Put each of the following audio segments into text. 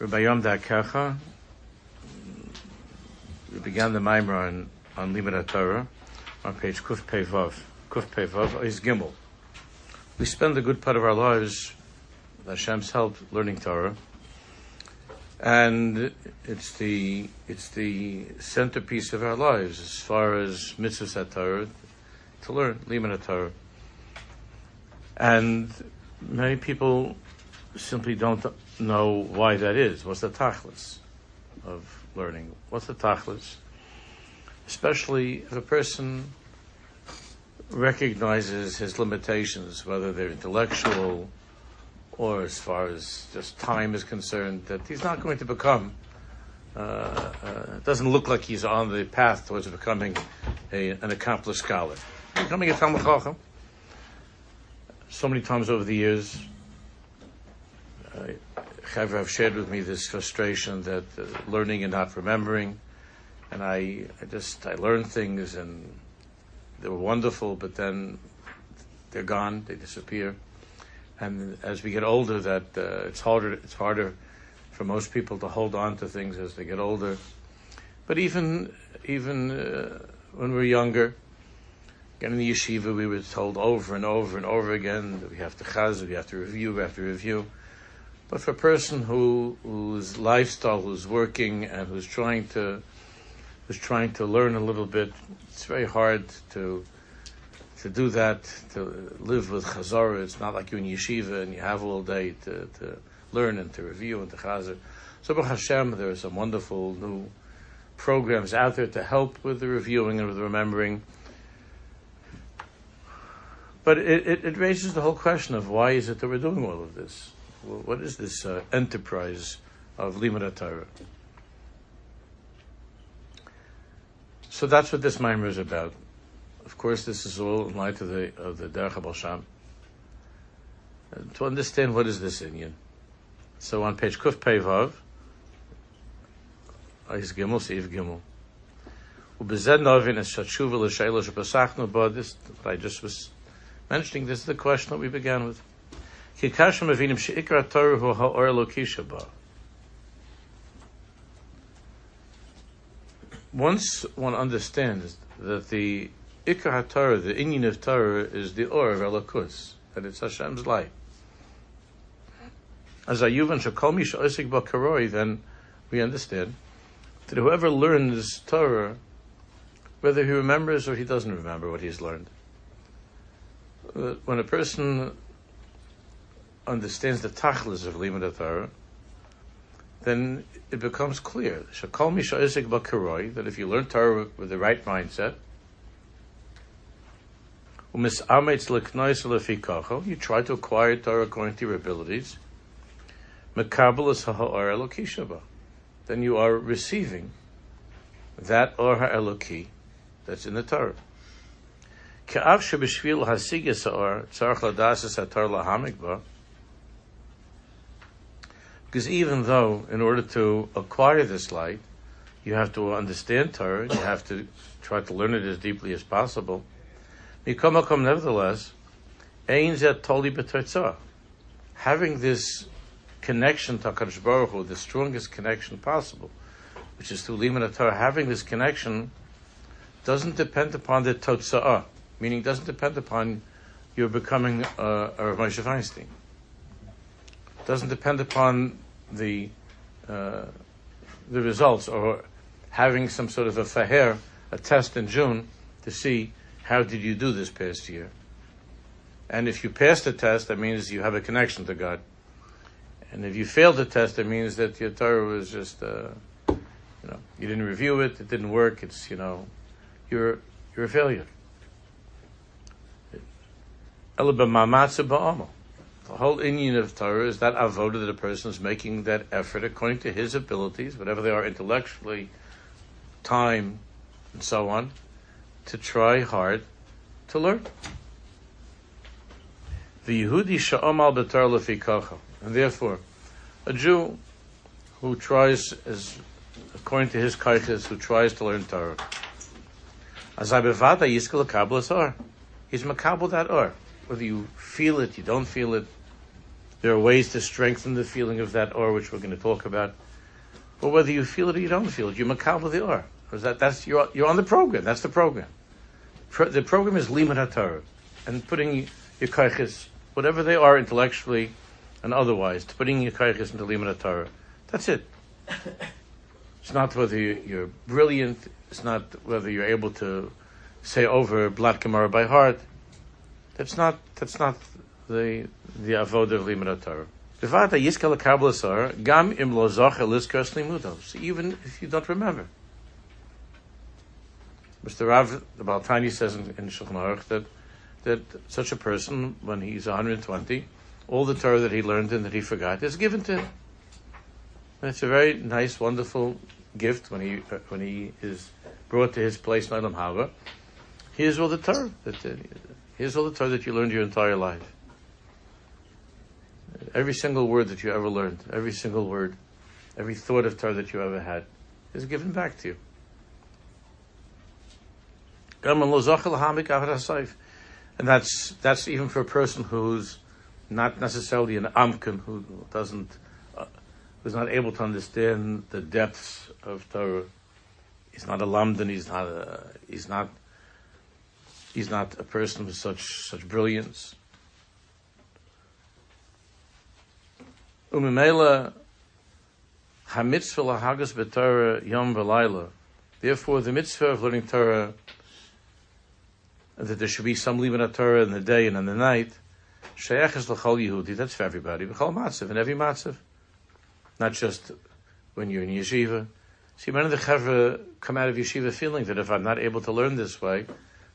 Rabbi Yam Darkecha. We began the Maimer on, on Limud Torah on page Kuf Pevav. Kuf Pevav is Gimel. We spend a good part of our lives, Hashem's help, learning Torah. And it's the, it's the centerpiece of our lives as far as mitzvahs Torah, to learn, Limud Torah. And many people simply don't know why that is. What's the tachlis of learning? What's the tachlis? Especially if a person recognizes his limitations, whether they're intellectual or as far as just time is concerned, that he's not going to become. Uh, uh, it doesn't look like he's on the path towards becoming a, an accomplished scholar. Becoming a Talmid Chacham. So many times over the years, Chaver have shared with me this frustration that uh, learning and not remembering, and I, I just I learned things and they were wonderful, but then they're gone, they disappear, and as we get older, that uh, it's harder it's harder for most people to hold on to things as they get older. But even even uh, when we're younger, again in the yeshiva, we were told over and over and over again that we have to chaz, we have to review, we have to review. But for a person who whose lifestyle, who's working and who's trying to who's trying to learn a little bit, it's very hard to to do that, to live with chazara. It's not like you're in yeshiva and you have all day to, to learn and to review and to chazar. So Baruch Hashem, there are some wonderful new programs out there to help with the reviewing and with the remembering. But it, it, it raises the whole question of why is it that we're doing all of this? What is this uh, enterprise of Limud Torah? So that's what this mimer is about. Of course, this is all in light of the of the Derech Sham. Uh, to understand what is this Inyan. So on page Kuf Pevav, Ais Gimel, Seif Gimel. Ubezed this, I just was mentioning, this is the question that we began with. Once one understands that the Ikar HaTorah, the Inyan of Torah, is the Or of Elokus, that it's Hashem's light. As Ayuvan Shakol Misha Osik Bakaroi, then we understand that whoever learns Torah, whether he remembers or he doesn't remember what he's learned, when a person understands the tachlis of Limud Torah, then it becomes clear Shakol Misha Isik Bakaroi that if you learn Torah with the right mindset, you try to acquire Torah according to your abilities. Then you are receiving that or ha'eloki that's in the Torah. Because even though, in order to acquire this light, you have to understand Torah, you have to try to learn it as deeply as possible. Mikomakom, nevertheless, Toli having this connection to HaKadosh Baruch Hu, the strongest connection possible, which is through Limud Torah, having this connection doesn't depend upon the Totsa'ah, meaning doesn't depend upon your becoming uh, a, a Moshe Feinstein doesn't depend upon the uh, the results or having some sort of a faher, a test in June to see how did you do this past year. And if you pass the test, that means you have a connection to God. And if you fail the test, it means that your Torah was just, uh, you know, you didn't review it, it didn't work. It's, you know, you're you're a failure. The whole Inyan of Torah is that avoda that a person is making that effort according to his abilities, whatever they are intellectually, time, and so on, to try hard to learn. The Yehudi sha'om al lefi and therefore, a Jew who tries, as according to his kaiches, who tries to learn Torah, as I bevada yiskel or, he's makabel that or, whether you feel it, you don't feel it, There are ways to strengthen the feeling of that or, which we're going to talk about. But whether you feel it or you don't feel it, you're makabel the or. That, that's, you're, you're on the program. That's the program. Pro, the program is limud and putting your kaiches, whatever they are intellectually and otherwise, putting your kaiches into limud. That's it. It's not whether you're brilliant. It's not whether you're able to say over Blat Gemara by heart. That's not. That's not the the avodah of limud Torah. Gam im lo So even if you don't remember. Mr. Rav, the Baal HaTanya says in, in Shulchan Aruch that, that such a person, when he's 120, all the Torah that he learned and that he forgot is given to him. And it's a very nice, wonderful gift when he uh, when he is brought to his place in Hava. Here's all the Torah that uh, here's all the Torah that you learned your entire life. Every single word that you ever learned, every single word, every thought of Torah that you ever had, is given back to you. And that's that's even for a person who's not necessarily an amkin, who doesn't, uh, who's not able to understand the depths of Torah. He's not a lamdan. He's not a. He's not. He's not a person with such such brilliance. Umimela hamitzvah lahagas b'Torah yom v'layla. Therefore, the mitzvah of learning Torah that there should be some limud Torah in the day and in the night. Sheyach is l'chol Yehudi. That's for everybody. B'chol matzav in every matzav, not just when you're in yeshiva. See, many of the chevra come out of yeshiva feeling that if I'm not able to learn this way,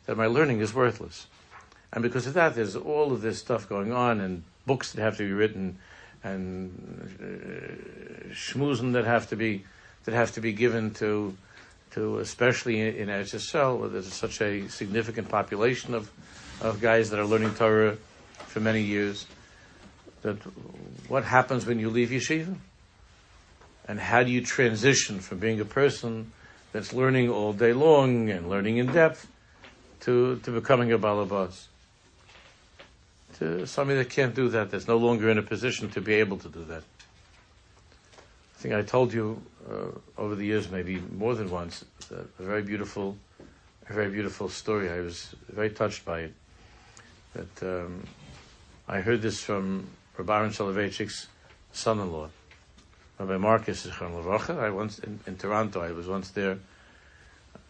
that my learning is worthless. And because of that, there's all of this stuff going on, and books that have to be written, and uh, schmoozing that have to be that have to be given to to especially in, in where there's such a significant population of, of guys that are learning Torah for many years, that what happens when you leave yeshiva? And how do you transition from being a person that's learning all day long and learning in depth to, to becoming a balabas? To somebody that can't do that, that's no longer in a position to be able to do that. I think I told you uh, over the years, maybe more than once, a, very beautiful, a very beautiful story. I was very touched by it. That um, I heard this from Rabbi Soloveitchik's son-in-law, Rabbi Marcus Lavacha. I once in, in, Toronto. I was once there.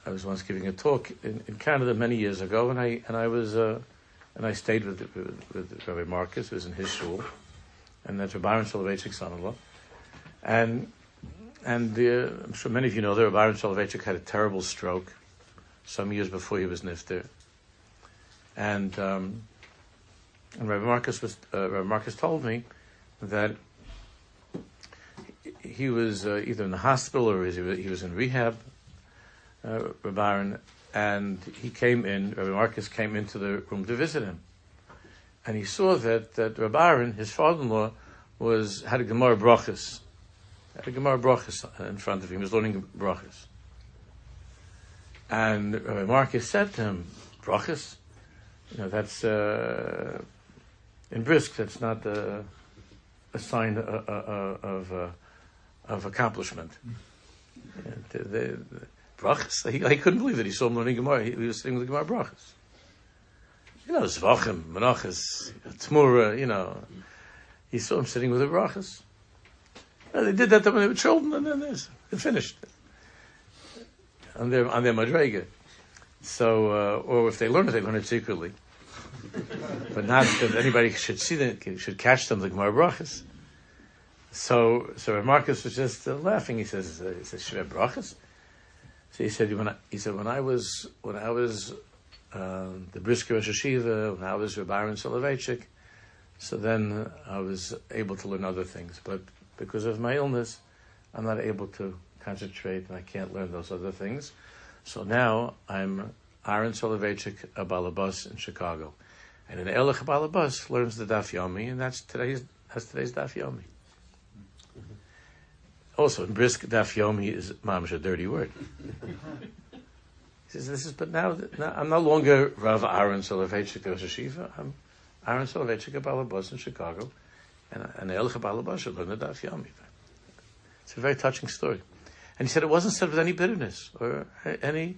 I was once giving a talk in, in Canada many years ago, and I and I was uh, and I stayed with, with, with Rabbi Marcus. It was in his shul, and that's Rabbi Aaron Soloveitchik's son-in-law, and and uh, I'm sure many of you know that Rabbi Aaron Soloveitchik had a terrible stroke some years before he was nifter. And, um, and Rabbi Marcus was, uh, Rabbi Marcus told me that he was uh, either in the hospital or he was in rehab, uh, Rabbi and he came in, Rabbi Marcus came into the room to visit him. And he saw that, that Rabbi Aaron, his father-in-law, was, had a Gemara Brachas had a Gemara Brachas in front of him. He was learning Brachas. And Rabbi Marcus said to him, Brachas? You know, that's, uh, in Brisk, that's not a, a sign of, of, uh, of accomplishment. The, the, the, brachas, he, he, couldn't believe that he saw him learning Gemara. He, he was sitting with the Gemara Brachas. You know, Zvachim, Menachas, Tmura, you know. He saw him sitting with the Brachas. And they did that when they were children, and then they finished on their on their madrega. So, uh, or if they learn it, they learn it secretly, but not that anybody should see them, should catch them the Gemara brachas. So, so Marcus was just uh, laughing. He says, uh, "He says, I have brachas?" So he said, "When I, he said when I was when I was uh, the Brisker Rosh when I was Rabbi Aaron Soloveitchik, so then I was able to learn other things. But because of my illness, I'm not able to concentrate and I can't learn those other things. So now I'm Aaron Soloveitchik, a balabas in Chicago. And an Elech balabas learns the Daf Yomi, and that's today's, that's today's Daf Yomi. Also, in brisk Daf Yomi is mamish a dirty word. he says, this is, but now, now I'm no longer Rav Aaron Soloveitchik of Yeshiva. I'm Aaron Soloveitchik, a balabas in Chicago and and Elcha Balabasha learned the Daf Yomi. It's a very touching story. And he said it wasn't said with any bitterness or any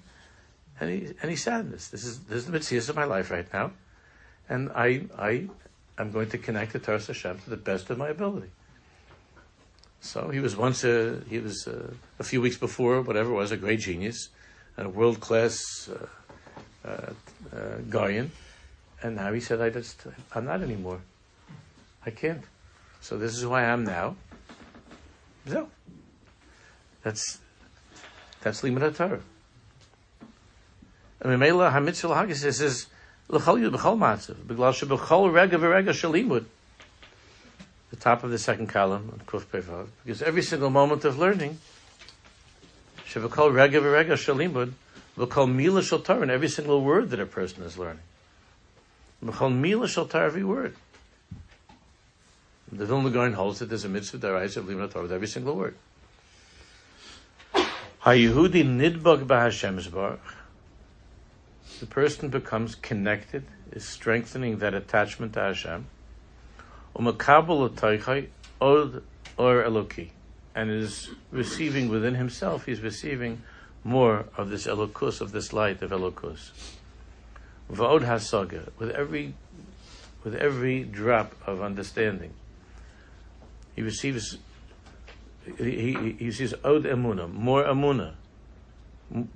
any any sadness. This is this is the mitzvah of my life right now, and I I am going to connect the Torah Hashem to the best of my ability. So he was once a he was a, a few weeks before whatever was a great genius, and a world class uh, uh, uh, guardian, and now he said I just I'm not anymore. I can't. So this is who I am now. So that's that's limud. And Mimela Hamitzvah Hagis says l'chol yud b'chol matzav b'glal sheb'chol rega v'rega shalimud. The top of the second column Kuf Pevav, because every single moment of learning, sheb'chol rega v'rega shalimud, v'chol mila shel Torah, and every single word that a person is learning. B'chol mila Torah, every word. The Vilna Gaon holds that there's a mitzvah deraisa of limud Torah with every single word. HaYehudi the person becomes connected, is strengthening that attachment to Hashem. Od or eloki, and is receiving within himself. He's receiving more of this elokus, of this light of elokus. Va'od hasaga, with every, with every drop of understanding, he receives. He, he, he sees od emuna, more emuna,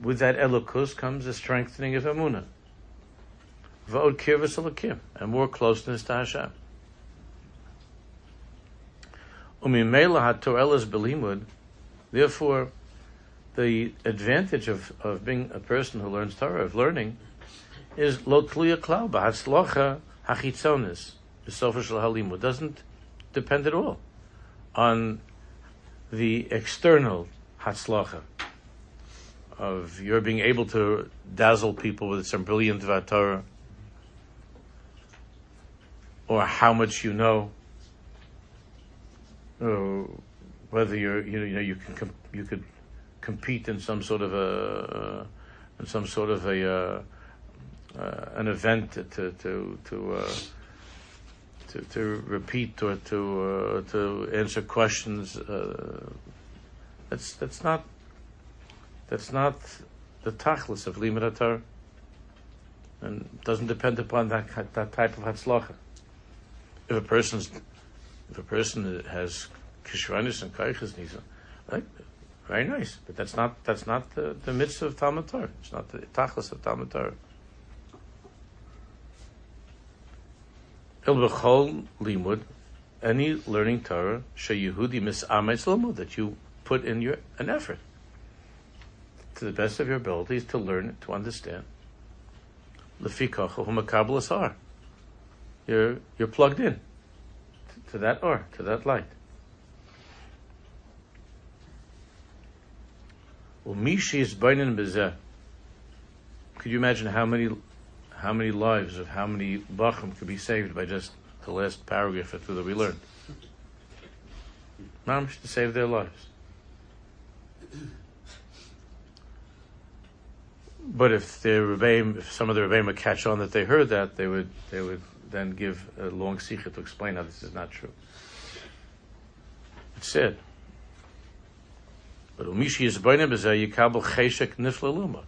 with that elokus comes a strengthening of emunah. V'od kirvus elokim, and more closeness to Hashem. Umimela hatorelas belimud, therefore, the advantage of, of being a person who learns Torah, of learning, is lo tluya klau b'hatzlocha hachitzonis, The shel halimud, doesn't depend at all on the external hatzlocha of your being able to dazzle people with some brilliant Torah, or how much you know, whether you're you know, you know you can com- you could compete in some sort of a in some sort of a uh, uh, an event to to to uh, to, to repeat or to to answer questions. That's that's not that's not the tachlis of limud and doesn't depend upon that that type of hatzlacha. If a person's if a person has kishranis and kaiches right, very nice, but that's not that's not the, the mitzvah of Talmud Torah. It's not the tachlis of Talmud Torah. Il limud, any learning Torah, sheyehudi misametz limud that you put in your an effort to the best of your abilities to learn, to understand. are. You're, you're plugged in to that or, to that light. Could you imagine how many how many lives of how many bachim could be saved by just the last paragraph or two that we learned? Mamish to save their lives. But if the Rebbeim, if some of the Rebbeim would catch on that they heard that, they would they would then give a long sikha to explain how this is not true. It's said. But umishi is yikabel cheshek niflaluma.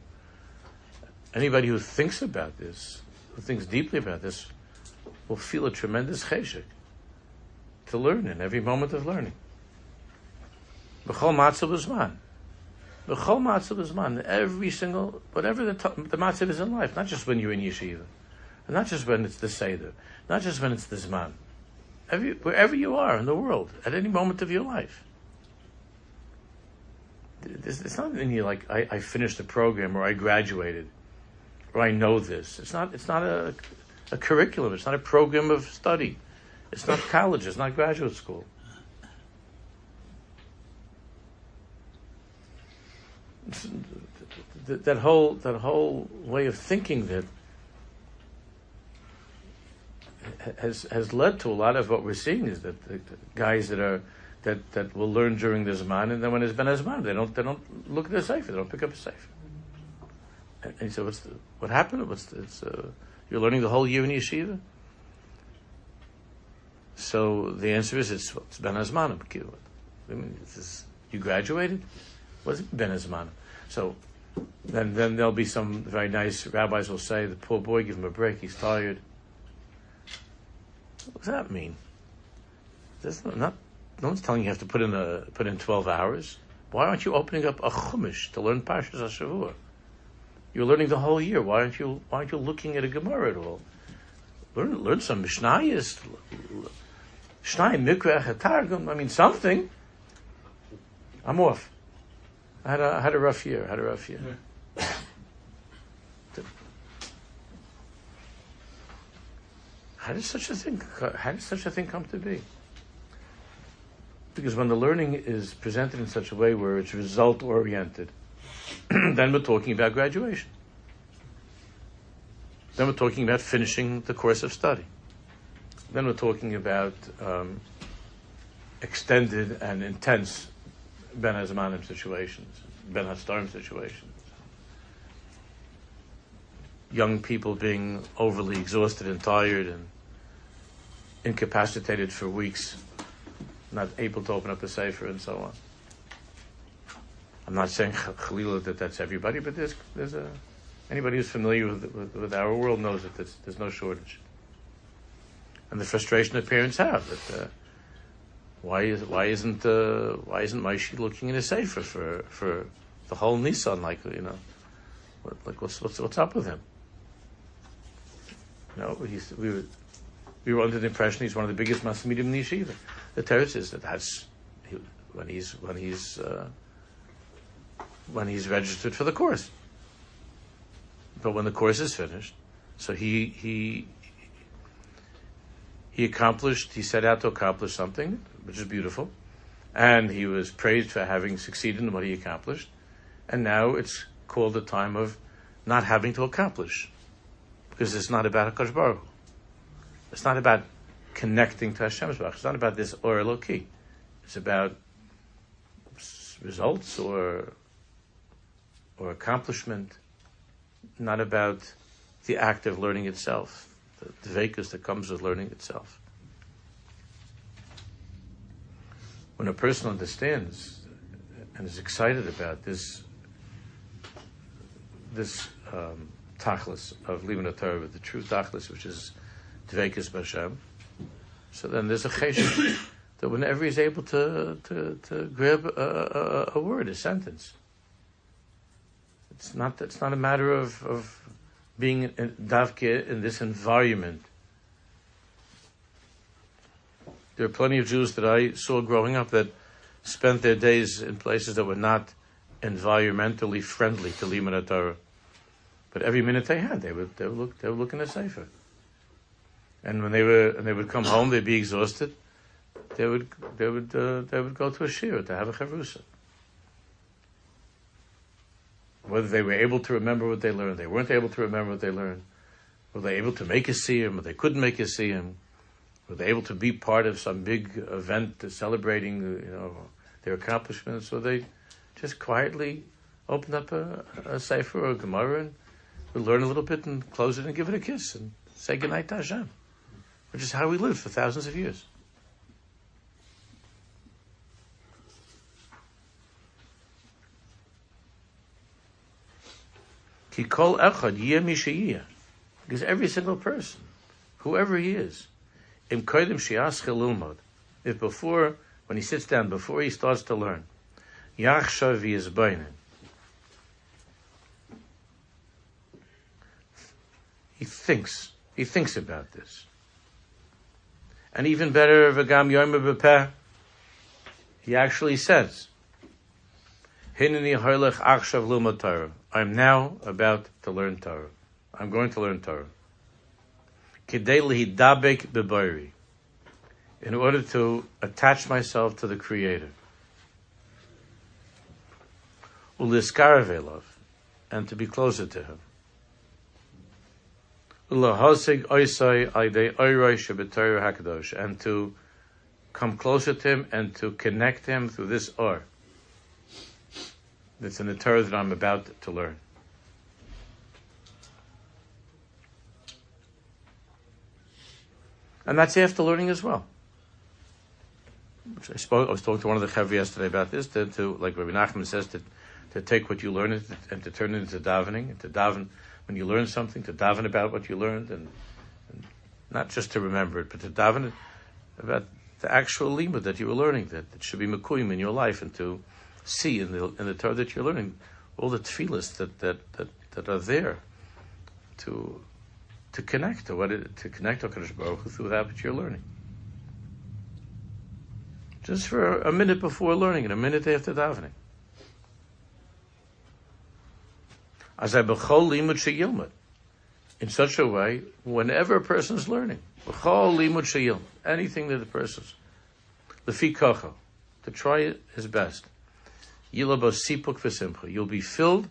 Anybody who thinks about this, who thinks deeply about this, will feel a tremendous cheshek to learn in every moment of learning. B'chol matzav man. The chol matzav is man. Every single, whatever the, the matzav is in life, not just when you're in yeshiva, not just when it's the seder, not just when it's the zman. Every, wherever you are in the world, at any moment of your life. It's, it's not in you like I, I finished the program or I graduated or I know this. It's not. It's not a, a curriculum. It's not a program of study. It's not college. It's not graduate school. that whole that whole way of thinking that has has led to a lot of what we're seeing is that the, the guys that are that, that will learn during the Zman, and then when it's been a Zman, they don't they don't look at their safe, they don't pick up a safe. And, and said, "What's the, what happened? What's the, it's, uh, you're learning the whole year in yeshiva?" So the answer is it's, it's Ben Hazmanim. I mean, you graduated? What's Ben Hazmanim? So then, then there'll be some very nice rabbis will say, the poor boy, give him a break, he's tired. What does that mean? There's not, no one's telling you have to put in a put in twelve hours. Why aren't you opening up a chumash to learn Parshas Hashavua? You're learning the whole year. Why aren't you Why aren't you looking at a Gemara at all? Learn learn some Mishnayos, Shnai Mikra Targum. I mean something. I'm off. I had a I had a rough year. I had a rough year. Yeah. How did such a thing? How did such a thing come to be? Because when the learning is presented in such a way where it's result oriented, then we're talking about graduation. Then we're talking about finishing the course of study. Then we're talking about um, extended and intense Ben Hazmanim situations, Ben Hastarim situations. Young people being overly exhausted and tired and incapacitated for weeks, not able to open up a sefer and so on. I'm not saying Khalila that that's everybody, but there's there's a anybody who's familiar with, with, with our world knows that there's, there's, no shortage, and the frustration that parents have that uh, why is why isn't uh, why isn't Maishi looking in a sefer for for the whole Nissan like you know what, like what's what's what's up with him? no, he's we were we were under the impression he's one of the biggest Masmidim in the yeshiva. The teretz is that that's he, when he's when he's uh, when he's registered for the course. But when the course is finished, so he he he accomplished. He set out to accomplish something, which is beautiful, and he was praised for having succeeded in what he accomplished. And now it's called the time of not having to accomplish, because it's not about Hakadosh Baruch. It's not about connecting to Hashem. It's not about this or Eloki. It's about results or or accomplishment, not about the act of learning itself, the dvekus that comes with learning itself. When a person understands and is excited about this this um, tachlis of living a Torah, the true tachlis, which is So then there's a cheshire that whenever he's able to, to, to grab a, a, a, word, a sentence, it's not, it's not a matter of, of being in, davke in this environment. There are plenty of Jews that I saw growing up that spent their days in places that were not environmentally friendly to Limud Torah. But every minute they had, they would, they look, they would look in a sefer. And when they were and they would come home, they'd be exhausted. They would they would uh, they would go to a shiur to have a chavrusa. Whether they were able to remember what they learned, they weren't able to remember what they learned. Were they able to make a siyum, or they couldn't make a siyum? Were they able to be part of some big event celebrating, you know, their accomplishments? Or they just quietly opened up a, a sefer or a gemara and would learn a little bit and close it and give it a kiss and say goodnight to Hashem which is how we lived for thousands of years. Because every single person, whoever he is, if before, when he sits down, before he starts to learn, he thinks, he thinks about this. And even better, V'gam Yom B'peh, he actually says, Hineni Harlech Achshav Luma Torah. I'm now about to learn Torah. I'm going to learn Torah. Kidei Lihidabek B'bayri. In order to attach myself to the Creator. Uliskaravelov. And to be closer to Him and to come closer to him and to connect him through this or that's in the Torah that I'm about to learn. And that's after learning as well. which I spoke, I was talking to one of the Chav yesterday about this, to, to, like Rabbi Nachman says, to, to take what you learn and to, and to turn it into davening, and to daven when you learn something, to daven about what you learned, and, and not just to remember it, but to daven about the actual limud that you were learning, that it should be mekuyim in your life, and to see in the in the Torah that you're learning all the tefillahs that, that, that, that are there to to connect to what it, to connect to Hakadosh Baruch Hu through that which you're learning. Just for a minute before learning and a minute after davening. As I bechol limud sheyilmud. In such a way, whenever a person is learning, bechol limud sheyilmud, anything that the person's lefi kocho, to try his best. Yilabo sipuk v'simcha. You'll be filled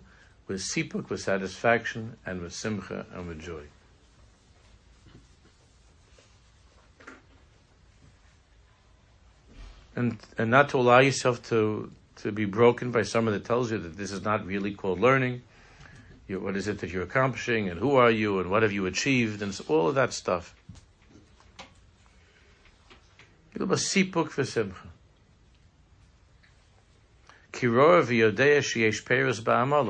with sipuk, with satisfaction, and with simcha, and with joy. And, and not to allow yourself to, to be broken by someone that tells you that this is not really called learning. You, what is it that you're accomplishing, and who are you, and what have you achieved, and all of that stuff.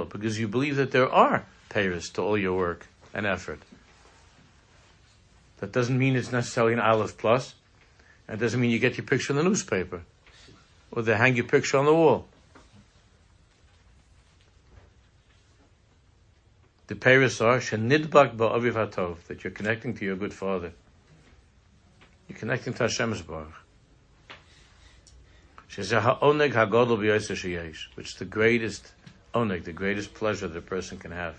Because you believe that there are payers to all your work and effort. That doesn't mean it's necessarily an Aleph plus. That doesn't mean you get your picture in the newspaper or they hang your picture on the wall. The Paris are shenidbak ba'aviv hatov that you're connecting to your good father. You're connecting to Hashem's Baruch. Which is the greatest oneg, the greatest pleasure that a person can have.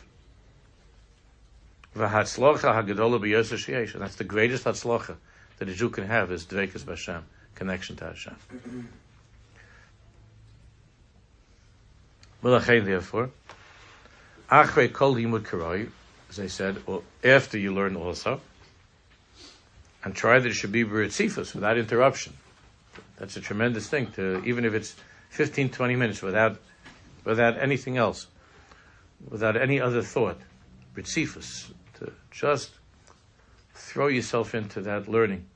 And that's the greatest hatzlocha that a Jew can have is Dveikus B'Hashem, connection to Hashem. Malachain, therefore, Achre Kol Karoi, as I said, or after you learn also, and try that it should be B'Ritzifus, without interruption. That's a tremendous thing, to even if it's 15, 20 minutes without, without anything else, without any other thought. B'Ritzifus, to just throw yourself into that learning.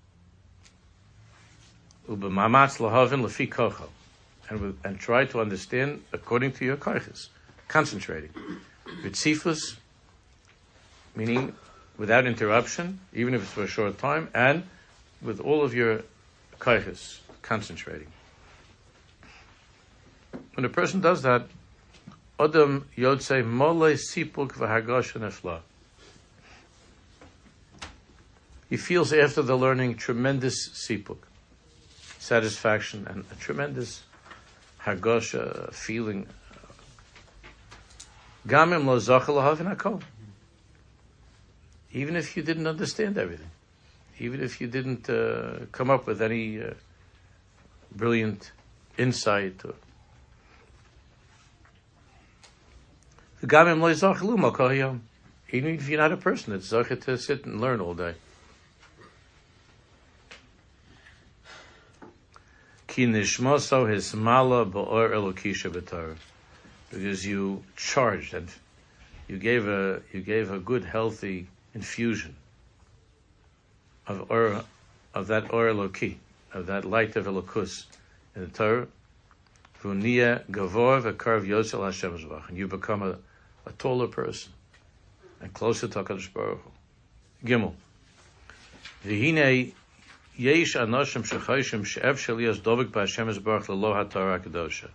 And, and try to understand according to your koiches, concentrating. Ritzifus, meaning without interruption, even if it's for a short time, and with all of your koiches, concentrating. When a person does that, Adam Yodse Mole Sipuk V'Hagosh Nefla. He feels after the learning tremendous sipuk, satisfaction, and a tremendous hagosha uh, feeling. Gamim lo Even if you didn't understand everything, even if you didn't uh, come up with any uh, brilliant insight, or Even if you're not a person that's zachet to sit and learn all day. Ki nishmoso hismala ba'or elokisha b'Torah. Because you charged and you gave a you gave a good healthy infusion of or of that or eloki, of that light of elokus in the Torah. Vunia gavor v'karv yosel Hashem and you become a, a taller person and closer to Hakadosh Baruch Hu. Gimel. V'hinei Yesh anoshim shechoshim she'ev sheliyas dovik b'Hashem esbarach lelo haTorah kedosha.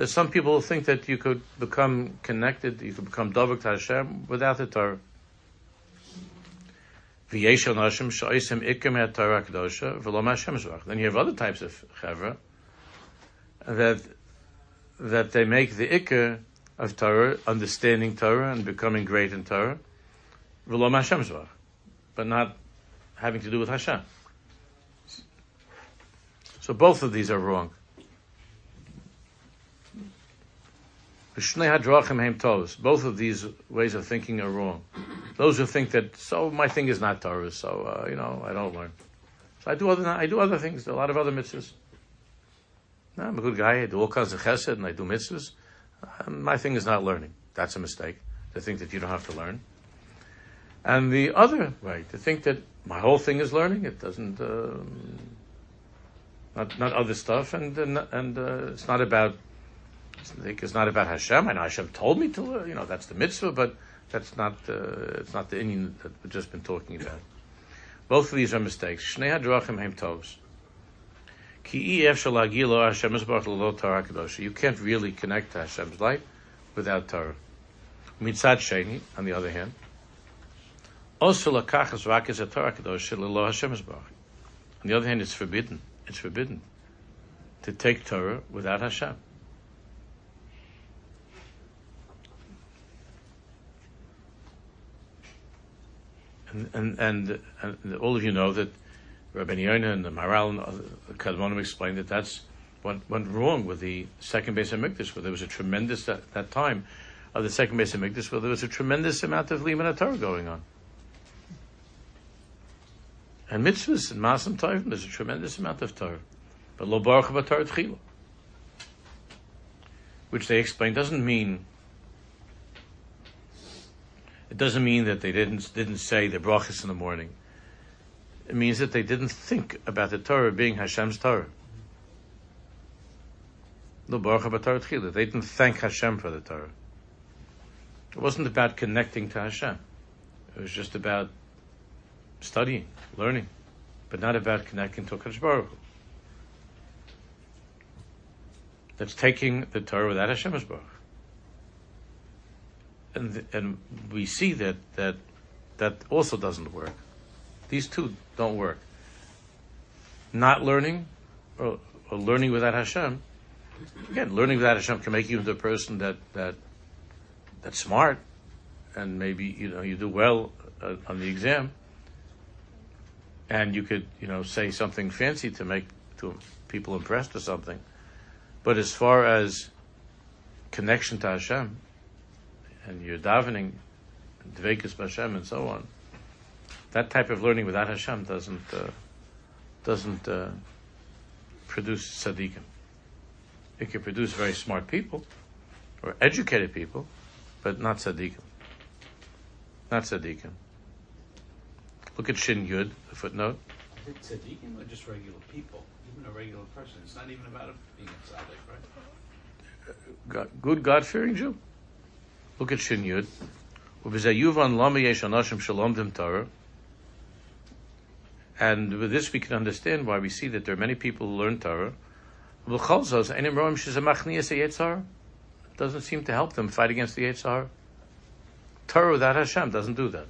There's some people who think that you could become connected, you could become dovik to Hashem without the Torah. Then you have other types of chevra that that they make the ikr of Torah, understanding Torah and becoming great in Torah, but not having to do with Hashem. So both of these are wrong. Both of these ways of thinking are wrong. Those who think that, so my thing is not Torah, so, uh, you know, I don't learn. So I do other, I do other things, a lot of other mitzvahs. No, I'm a good guy, I do all kinds of chesed and I do mitzvahs. Uh, my thing is not learning. That's a mistake, to think that you don't have to learn. And the other way, to think that my whole thing is learning. It doesn't. Um, not not other stuff, and and, and uh, it's not about. It's not about Hashem. I know Hashem told me to. You know that's the mitzvah, but that's not. Uh, it's not the Inyan that we've just been talking about. Both of these are mistakes. Shnei hadrachim heim tovs. You can't really connect to Hashem's light without Torah. Mitzad sheni, on the other hand, also lakachas rakis Torah kadosh lo Hashem On the other hand, it's forbidden. It's forbidden to take Torah without Hashem. And, and, and, and all of you know that Rabbi Yonah and the Maharal and Kadmonim explained that that's what went wrong with the second base of Mikdash, where there was a tremendous, at that time, of the second base of Mikdash, where there was a tremendous amount of Liman Torah going on. And mitzvahs and Masam Torah, there's a tremendous amount of Torah. But Lo Baruch Torah. Which they explain doesn't mean it doesn't mean that they didn't didn't say the brachas in the morning. It means that they didn't think about the Torah being Hashem's Torah. They didn't thank Hashem for the Torah. It wasn't about connecting to Hashem. It was just about studying, learning, but not about connecting to Hakadosh Baruch Hu. That's taking the Torah without Hashem's Baruch. And and we see that that that also doesn't work. These two don't work. Not learning or, or learning without Hashem. Again, learning without Hashem can make you into a person that that that's smart, and maybe you know you do well uh, on the exam and you could, you know, say something fancy to make to people impressed or something. But as far as connection to Hashem and you're davening, dvekus Hashem, and so on, that type of learning without Hashem doesn't uh, doesn't uh, produce tzaddikim. It can produce very smart people or educated people, but not tzaddikim. Not tzaddikim. Look at Shin Yud, the footnote. I think tzaddikim are just regular people, even a regular person. It's not even about being a tzaddik, right? God, good God fearing Jew. Look at Shin Yud. And with this, we can understand why we see that there are many people who learn Torah. It doesn't seem to help them fight against the Yetzer. Torah without Hashem doesn't do that.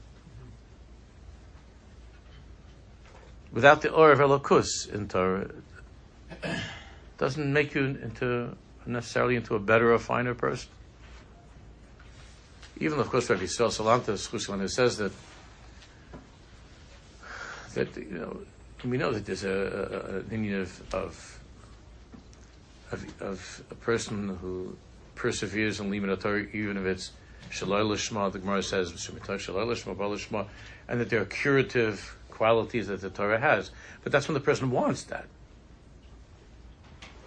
without the or of Elokus in Torah, doesn't make you into necessarily into a better or finer person. Even of course, Rabbi Yisrael Salanter when he says that that you know we know that there's a, a, an of, of of, of a person who perseveres in Limud Torah, even if it's Shalai Lishma, the Gemara says Shalai Lishma, and that there are curative qualities that the Torah has. But that's when the person wants that.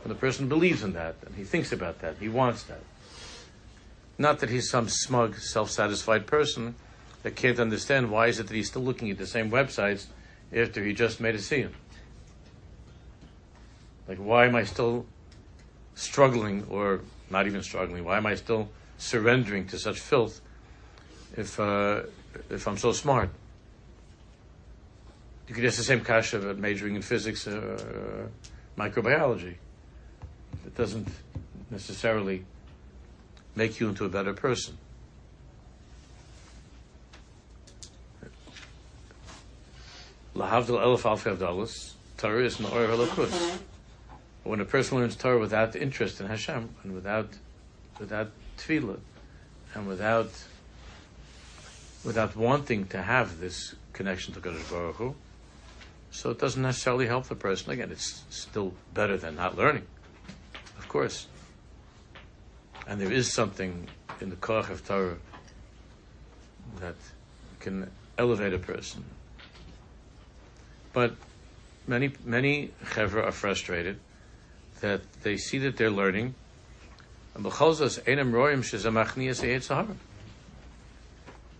When the person believes in that and he thinks about that, he wants that. Not that he's some smug, self-satisfied person that can't understand why is it that he's still looking at the same websites after he just made a scene. Like, why am I still struggling, or not even struggling? Why am I still surrendering to such filth if uh, if I'm so smart? You could ask the same kasha about majoring in physics or uh, microbiology. It doesn't necessarily make you into a better person. Torah is. When a person learns Torah without interest in Hashem and without without tefillah and without without wanting to have this connection to God Baruch Hu, so it doesn't necessarily help the person. Again, it's still better than not learning, of course. And there is something in the Koch of Torah that can elevate a person. But many many chevra are frustrated that they see that they're learning, and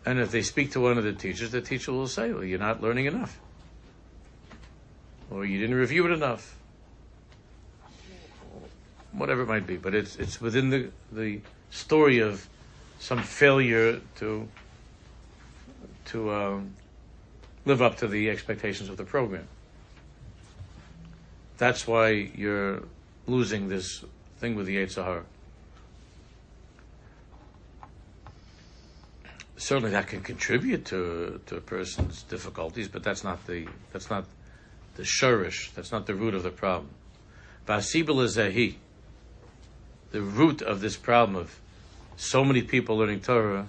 and if they speak to one of the teachers, the teacher will say, "Well, you're not learning enough." or you didn't review it enough, whatever it might be. But it's it's within the the story of some failure to to um, live up to the expectations of the program. That's why you're losing this thing with the Yetzer Hara. Certainly, that can contribute to to a person's difficulties, but that's not the that's not the shurish. That's not the root of the problem. Vasibel is he. The root of this problem of so many people learning Torah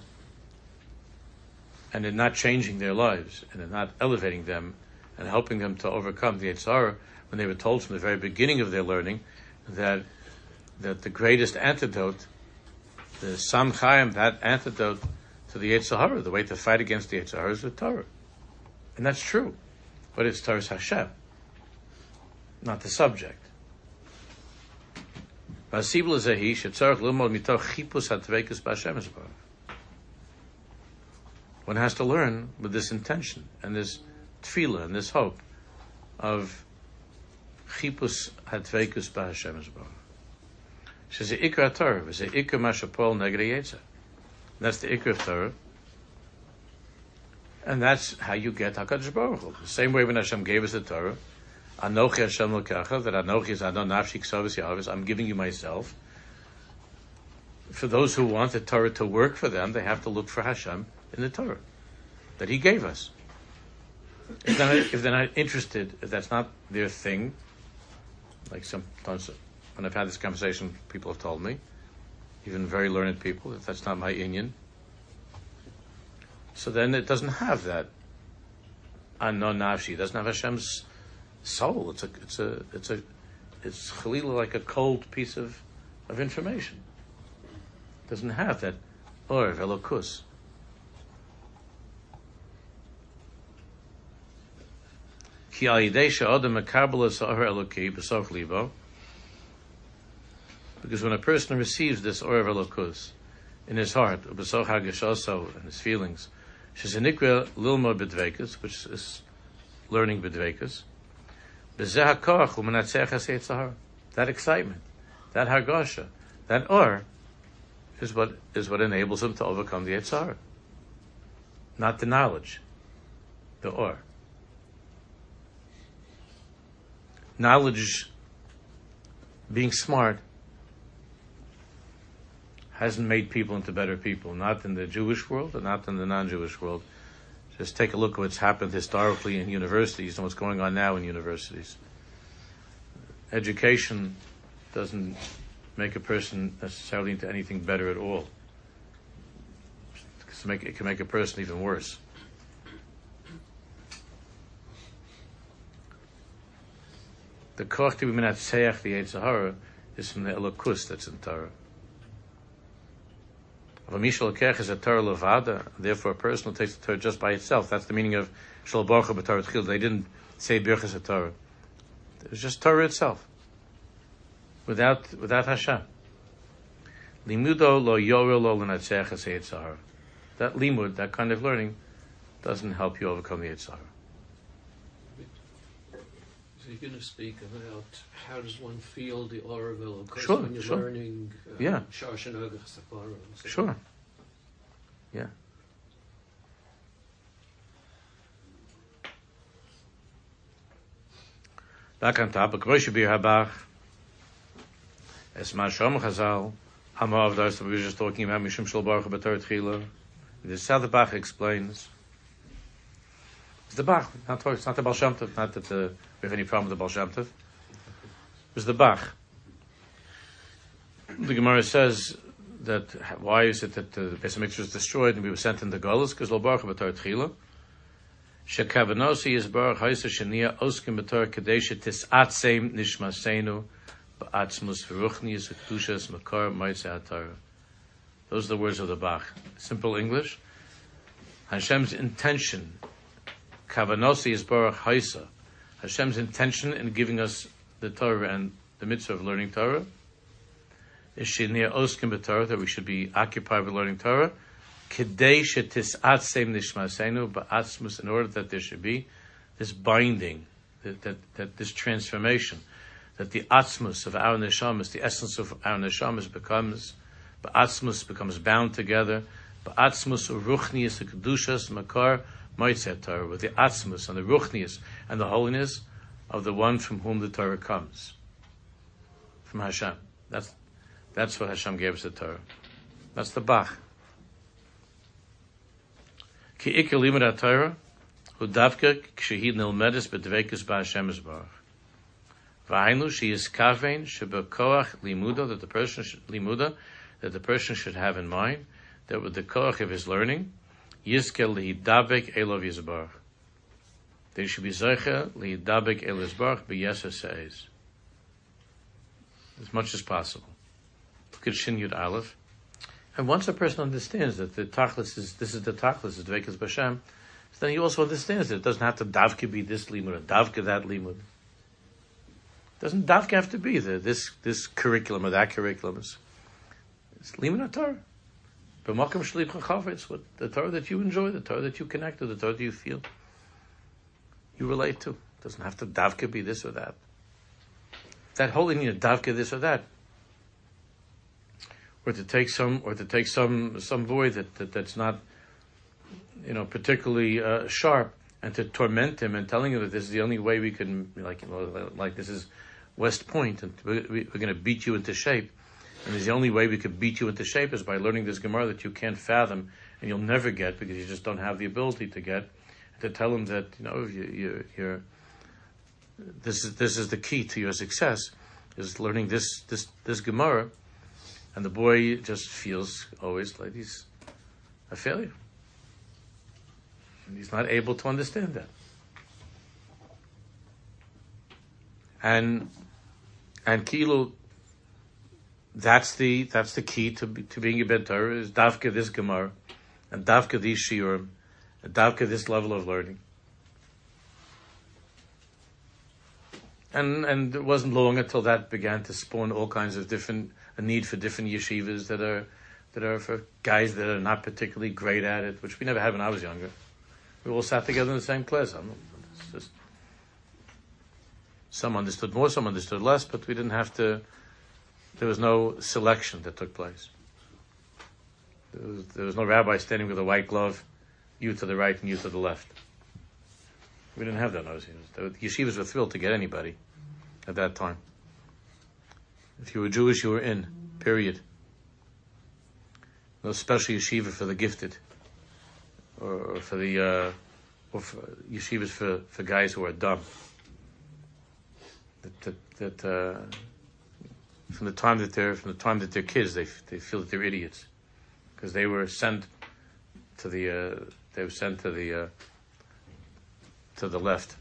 and they're not changing their lives and they're not elevating them and helping them to overcome the Yetzer Hara when they were told from the very beginning of their learning that that the greatest antidote, the Sam Chaim, that antidote to the Yetzer Hara, the way to fight against the Yetzer Hara is with Torah. And that's true. But it's Torah's Hashem, not the subject. One has to learn with this intention and this tefillah and this hope of chipus hatvekus b'Hashem Yisbarach. She's the ikra Torah, the ikra mashapol negre That's the ikra Torah. And that's how you get HaKadosh Baruch Hu. The same way when Hashem gave us the Torah, Anochi Hashem Lokacha, that Anochi is Adon Nafshi Ksavis Yahavis, I'm giving you myself. For those who want the Torah to work for them, they have to look for Hashem in the Torah that He gave us. If they're, not, if they're not interested, if that's not their thing, like sometimes when I've had this conversation, people have told me, even very learned people, that that's not my Inyan. So then it doesn't have that anon nafshi. It doesn't have Hashem's soul. It's a, it's a, it's a, it's chalila like a cold piece of, of information. It doesn't have that oh, or velokus. Because when a person receives this oh, Or Elokus in his heart, in his feelings, Bedvekas, which is learning Bedvekas, that excitement, that Hargosha, that Or, is what is what enables him to overcome the Yetzer Not the knowledge, the Or. knowledge, being smart, hasn't made people into better people, not in the Jewish world and not in the non-Jewish world. Just take a look at what's happened historically in universities and what's going on now in universities. Education doesn't make a person necessarily into anything better at all. It can make a person even worse. the koch to be menatzeach the Yetzer Hara is from the Elokus that's in Torah. Mishal Kech is a Torah Levada, therefore a person who takes the Torah just by itself. That's the meaning of Shal Baruch B'Torah. They didn't say Birchas Torah. It was just Torah itself, without without Hashem. Limudo lo yoril lo That limud, that kind of learning, doesn't help you overcome the Yetzer Hara. So you're going to speak about how does one feel the Oroville, of course, sure, when you're sure. learning uh, yeah. Sure. Yeah. Back on top, Groshe Bir Habach, Es Mashom Chazal, Hamav Das, we were just talking about Mishum Shal Baruch B'Torah Tchila. The Bach explains, it's the Bach, not, it's not the Baal Shem Tov, not that the er, äh, we have any problem with the Baal Shem Tov. Was the Bach. The Gemara says that why is it that uh, the Beis Hamikdash was destroyed and we were sent into Golas? Because Lo Baruch B'Tor Tchila. Shekavanosi is Baruch Haisa Shania Oskim Kadesha Nishmasenu. Those are the words of the Bach. Simple English. Hashem's intention, Kavanosi is Baruch Haisa, Hashem's intention in giving us the Torah and the mitzvah of learning Torah is shinir oskim b'Torah that we should be occupied with learning Torah. Kedei shetisatseim nishmasenu in order that there should be this binding, that, that, that this transformation, that the atzmus of our neshamas, the essence of our neshamas becomes, ba'atzmus becomes bound together, ba'atzmus ruchnius, the kedushas, makar, moitzet Torah, with the atzmus and the ruchnius and the holiness of the one from whom the Torah comes, from Hashem. That's, that's what Hashem gave us the Torah. That's the Bach. Ki ikar limud Torah, hu davka kshehi nilmedes bedvekus ba'Hashem Yisbarach. V'ainu she is kavein shebekoach limuda that the person should, limuda that the person should have in mind that with the koach of his learning yiskel lihidabek elov yizbarach. They should be zeicha lihidabek elov yizbarach b'yesa says as much as possible. Look at Shin Yud Aleph. And once a person understands that the tachlis is this is the tachlis, is Dvekas Bashem, then he also understands that it doesn't have to davka be this limud or davka that limud. Doesn't davka have to be the, this this curriculum or that curriculum? It's, it's limud Torah. B'makam shliach chachav, it's what the Torah that you enjoy, the Torah that you connect to, the Torah that you feel, you relate to. It doesn't have to davka be this or that. That holy need a davka this or that or to take some, or to take some some void that, that that's not, you know, particularly uh, sharp, and to torment him and telling him that this is the only way we can, like, you know, like this is West Point, and we're, we're going to beat you into shape, and the only way we could beat you into shape is by learning this Gemara that you can't fathom and you'll never get because you just don't have the ability to get. To tell him that you know you, you, you're this is this is the key to your success is learning this this this Gemara and the boy just feels always like he's a failure. And he's not able to understand that. And and Kilo, that's the that's the key to to being a Ben Torah is Davka this Gemara, and Davka these Shiurim, Davka this level of learning. And and it wasn't long until that began to spawn all kinds of different a need for different yeshivas that are that are for guys that are not particularly great at it, which we never had when I was younger. We all sat together in the same class. Just, some understood more, some understood less, but we didn't have to. There was no selection that took place. There was, there was no rabbi standing with a white glove, you to the right and you to the left. We didn't have that in those years. The yeshivas were thrilled to get anybody at that time. If you were Jewish, you were in. Period. No special yeshiva for the gifted, or, for the uh, or for yeshivas for, for guys who are dumb. That that, that uh, from the time that they're from the time that they're kids, they they feel that they're idiots because they were sent to the uh, they were sent to the uh, to the left.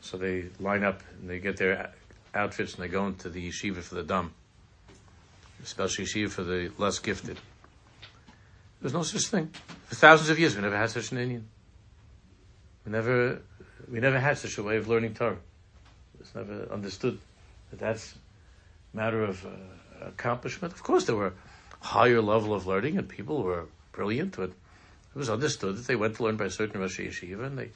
So they line up and they get their outfits and they go into the yeshiva for the dumb, especially yeshiva for the less gifted. There's no such thing. For thousands of years, we never had such an Inyan. We never, we never had such a way of learning Torah. It's never understood that that's a matter of uh, accomplishment. Of course, there were higher level of learning, and people were brilliant, but it was understood that they went to learn by a certain Rosh Yeshiva, and they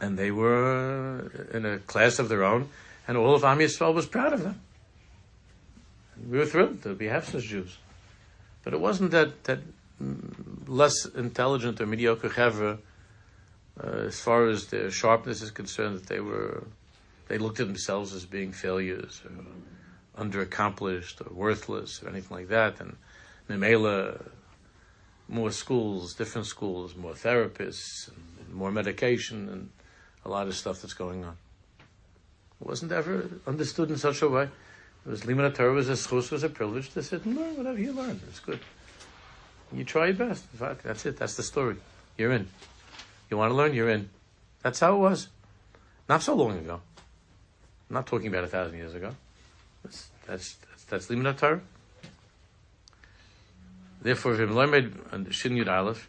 and they were in a class of their own, and all of Am Yisrael was proud of them. And we were thrilled to be half such Jews. But it wasn't that, that less intelligent or mediocre chevra, uh, as far as their sharpness is concerned, that they were, they looked at themselves as being failures or underaccomplished or worthless or anything like that. And Memela, more schools, different schools, more therapists, more medication, and a lot of stuff that's going on. It wasn't ever understood in such a way. It was Limud Torah was a schus, was a privilege to sit and learn whatever you learn. It's good. You try your best. In fact, that's it. That's the story. You're in. You want to learn, you're in. That's how it was. Not so long ago. I'm not talking about a thousand years ago. That's that's that's, that's Limud Torah. Therefore, if you learn Shin Yud Aleph,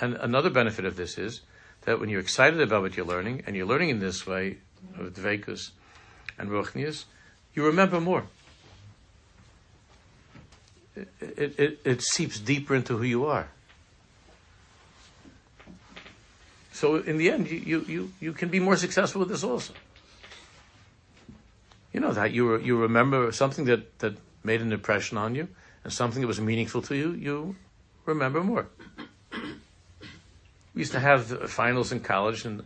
and another benefit of this is that when you're excited about what you're learning, and you're learning in this way of dvekus and ruchnius, you remember more. It, it, it, it seeps deeper into who you are. So in the end, you, you, you, you can be more successful with this also. You know that you, you remember something that, that made an impression on you and something that was meaningful to you, you remember more. We used to have finals in college and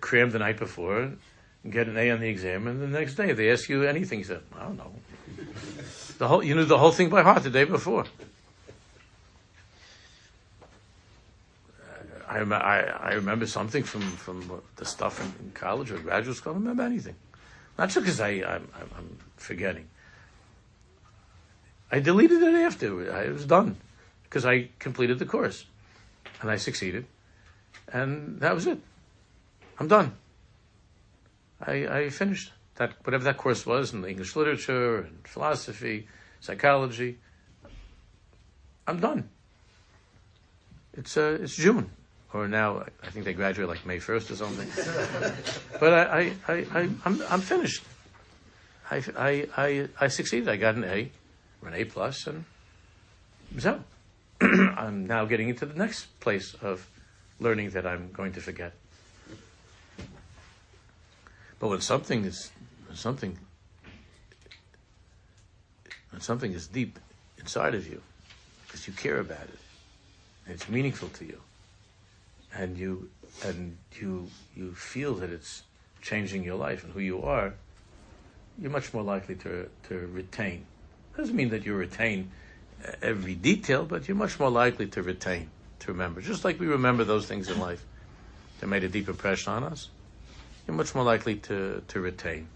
cram the night before and get an A on the exam, and the next day they ask you anything. You said, I don't know. The whole, you knew the whole thing by heart the day before. I, I, remember something from, from the stuff in, in college or graduate school. I don't remember anything. Not just because I, I'm, I'm forgetting. I deleted it after. I was done because I completed the course and I succeeded. And that was it. I'm done. I, I finished that whatever that course was in English literature and philosophy, psychology. I'm done. It's uh, it's June, or now I think they graduate like May first or something. but I, I, I, I I'm I'm finished. I, I, I, I succeeded. I got an A, or an A plus, and so I'm now getting into the next place of learning that I'm going to forget. But when something is when something when something is deep inside of you, because you care about it, and it's meaningful to you, and you and you you feel that it's changing your life and who you are, you're much more likely to to retain. Doesn't mean that you retain every detail, but you're much more likely to retain, to remember. Just like we remember those things in life that made a deep impression on us, you're much more likely to, to retain.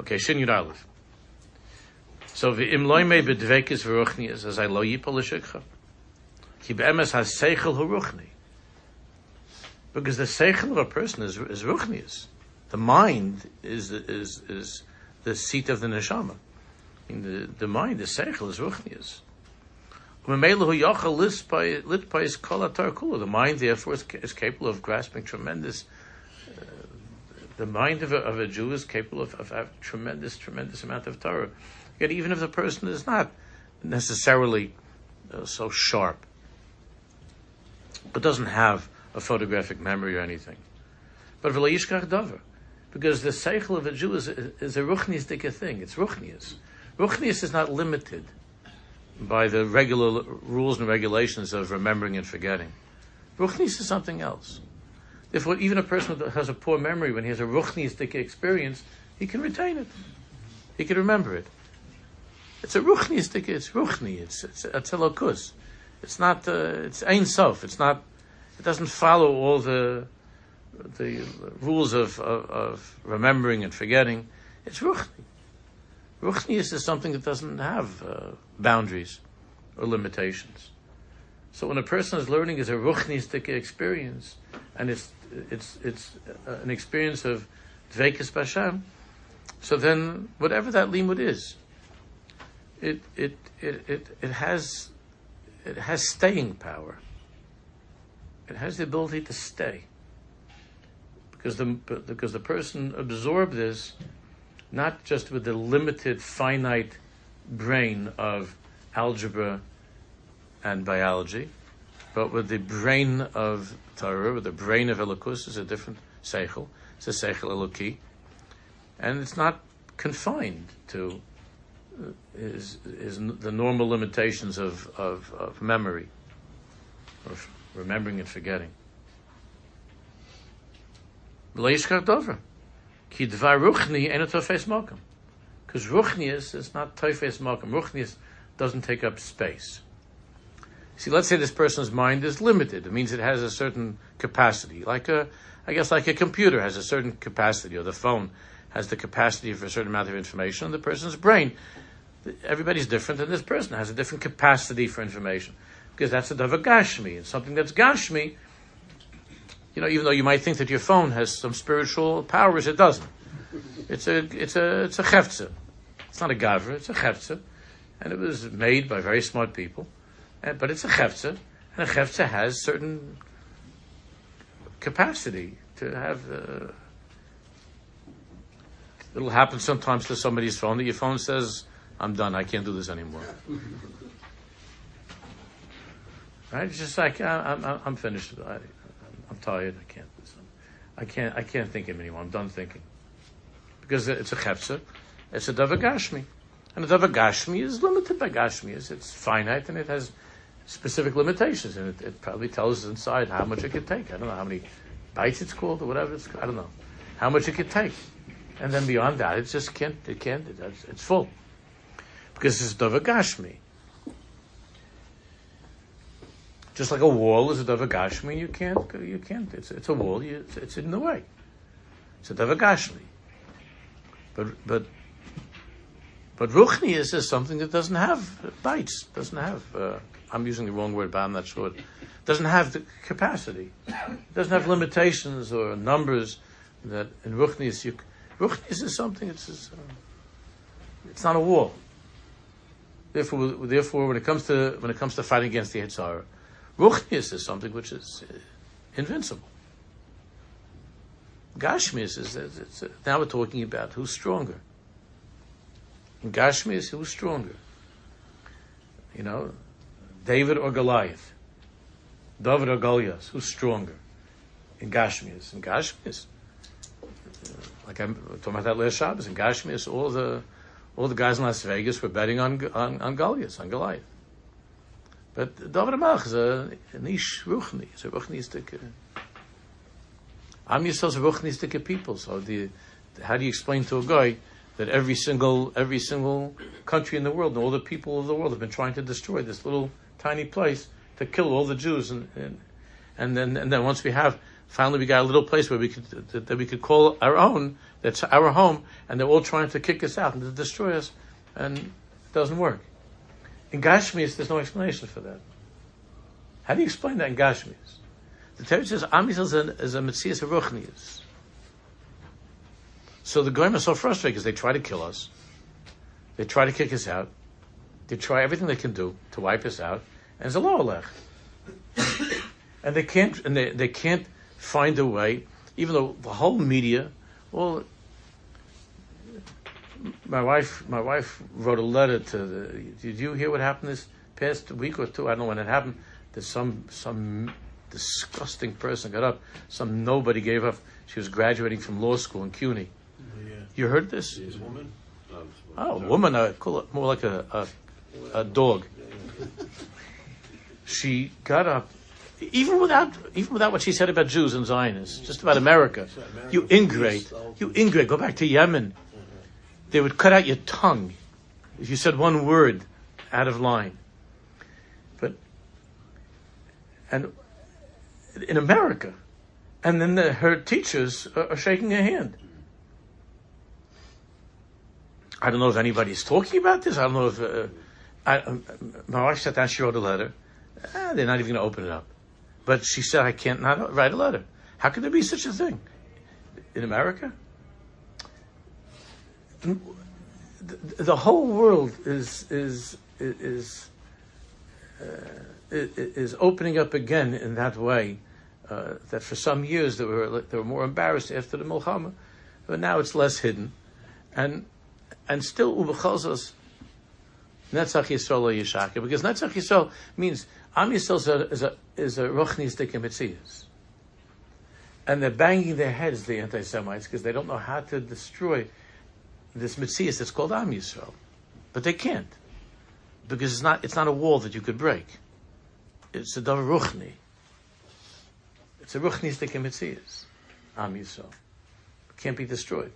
Okay, Shin Yud Aleph. So v'im loy me bedvekes v'ruchnias as I lo yipol l'shikcha. Ki has seichel ha'ruchni. Because the seichel of a person is, is ruchnias. The mind is, is, is the seat of the neshama. I mean, the, the mind, the seichel, is ruchnias. The mind, therefore, is, is capable of grasping tremendous. Uh, the mind of a, of a Jew is capable of, of, of tremendous, tremendous amount of Torah. Yet, even if the person is not necessarily uh, so sharp, but doesn't have a photographic memory or anything, but davar, because the seichel of a Jew is, is a ruchnistic thing. It's ruchnias. Ruchnias is not limited by the regular rules and regulations of remembering and forgetting. Ruchnis is something else. Therefore, even a person that has a poor memory, when he has a ruchnistic experience, he can retain it. He can remember it. It's a ruchnistic, it's ruchni, it's, it's, it's a lokus. It's not, uh, it's ein sof, it's not, it doesn't follow all the, the rules of, of, of remembering and forgetting. It's ruchni. Ruchnius is something that doesn't have uh, boundaries or limitations. So when a person is learning is a ruchnistic experience, and it's it's it's uh, an experience of dvekis basham. so then whatever that limud is, it it it it, it has it has staying power. It has the ability to stay because the because the person absorbed this not just with the limited, finite brain of algebra and biology, but with the brain of Torah, with the brain of Elokus, is a different seichel. It's a seichel Eloki. And it's not confined to uh, is, is the normal limitations of, of, of memory, remembering and forgetting. Because ruchnius is not tofes mokum. Ruchnius doesn't take up space. See, let's say this person's mind is limited. It means it has a certain capacity, like a, I guess, like a computer has a certain capacity, or the phone has the capacity for a certain amount of information. The person's brain, everybody's different, and this person has a different capacity for information because that's a dava gashmi, and something that's gashmi you know, even though you might think that your phone has some spiritual powers, it doesn't. It's a, it's a, it's a chefza. It's not a gavra, it's a chefza. And it was made by very smart people. And, but it's a chefza. And a chefza has certain capacity to have, uh, it'll happen sometimes to somebody's phone that your phone says, I'm done, I can't do this anymore. Right? It's just like, I, I'm, I'm finished. I, am tired. I can't. I can't. I can't think of anyone. I'm done thinking because it's a chepsa. It's a davar gashmi, and a davar gashmi is limited by gashmi. It's, finite and it has specific limitations, and it, it probably tells us inside how much it could take. I don't know how many bites it's called or whatever it's. I don't know how much it could take, and then beyond that, it just can't. It can't. It's, full because it's davar gashmi. Just like a wall is a davar gashmi, you can't, you can't. It's, it's a wall. You, it's, it's in the way. It's a davar gashmi. But but but ruchnius is something that doesn't have bites. Doesn't have. Uh, I'm using the wrong word, but I'm not sure. Doesn't have the capacity. It Doesn't have limitations or numbers that in ruchnius you. Ruchnius is something. It's uh, it's not a wall. Therefore, therefore, when it comes to when it comes to fighting against the Yetzer Hara, Ruchnius is something which is uh, invincible. Gashmius is, is it's, uh, now we're talking about who's stronger. Gashmius, who's stronger? You know, David or Goliath, David or Goliath, who's stronger? In Gashmius, in Gashmius, uh, like I'm talking about that last Shabbos, in Gashmius, all the all the guys in Las Vegas were betting on on, on Goliath, on Goliath. But David Melch is a, a niche ruchni. It's a ruchnistic. Am Yisrael's a ruchnistic people. So the, how do you explain to a guy that every single every single country in the world and all the people of the world have been trying to destroy this little tiny place to kill all the Jews and and, and then and then once we have finally we got a little place where we could that, that we could call our own that's our home and they're all trying to kick us out and to destroy us and it doesn't work. In Gashmis, there's no explanation for that. How do you explain that in Gashmis? The Torah says Am Yisrael is a, a Metzias Ruchnius. So the Goyim are so frustrated because they try to kill us. They try to kick us out. They try everything they can do to wipe us out. And it's a And they can't, and they, they can't find a way, even though the whole media, well, my wife, my wife wrote a letter to. The, did you hear what happened this past week or two? I don't know when it happened. That some some disgusting person got up. Some nobody gave up. She was graduating from law school in CUNY. Yeah. You heard this? She's oh, a woman. Oh, woman. I call it more like a a, a dog. She got up, even without even without what she said about Jews and Zionists, just about America. You ingrate. You ingrate. Go back to Yemen they would cut out your tongue if you said one word out of line. But, and in America, and then the, her teachers are, are shaking her hand. I don't know if anybody's talking about this. I don't know if uh, I, um, my wife sat down. She wrote a letter. Ah, they're not even going to open it up. But she said, "I can't not write a letter. How could there be such a thing in America?" The, whole world is is is uh, is opening up again in that way. Uh, that for some years they were they were more embarrassed after the Milchama, but now it's less hidden, and and still ubechazos Netzach Yisrael Yishaka because Netzach Yisrael means Am Yisrael is a is a, is a and they're banging their heads the anti-Semites because they don't know how to destroy this mitzias that's called Am Yisrael, but they can't because it's not it's not a wall that you could break. It's a davar ruchni. It's a ruchnistic mitzias, Am Yisrael. It can't be destroyed.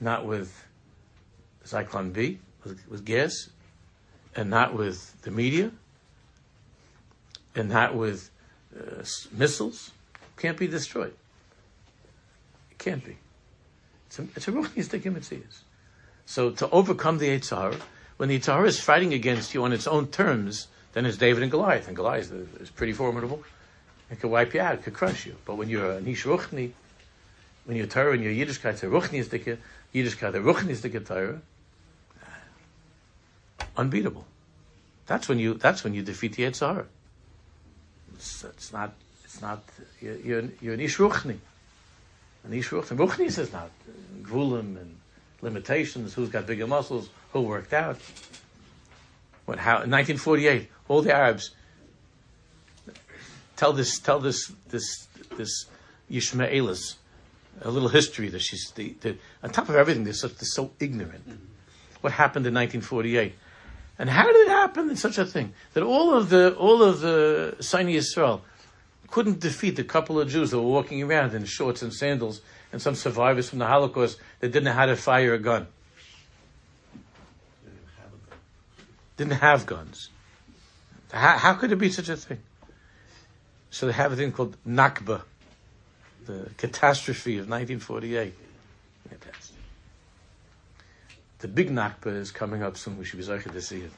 Not with Zyklon B, with, with gas, and not with the media, and not with uh, missiles. Can't be destroyed. It can't be. It's a, it's a ruchnistic. So to overcome the Yitzhar, when the Yitzhar is fighting against you on its own terms, then it's David and Goliath, and Goliath is pretty formidable. It could wipe you out, it could crush you. But when you're a nish ruchni, when you're Torah and your Yiddishkeit, a ruchnistic, Yiddishkeit, a ruchnistic Torah, unbeatable. That's when you. That's when you defeat the Yitzhar. It's, it's not. It's not. You're, you're, you're an ish ruchni. And Ish Ruch, and Ruchnis is not Gvulim and limitations, who's got bigger muscles, who worked out. What, how, in 1948, all the Arabs, tell this, tell this, this, this Yishmaelis a little history that she's the, the on top of everything. They're, such, they're so ignorant. What happened in 1948, and how did it happen in such a thing that all of the all of the sonei Yisrael couldn't defeat the couple of Jews that were walking around in shorts and sandals, and some survivors from the Holocaust that didn't know how to fire a gun, didn't have guns. How, how could it be such a thing? So they have a thing called Nakba, the catastrophe of 1948. The big Nakba is coming up soon. We should be excited to see it.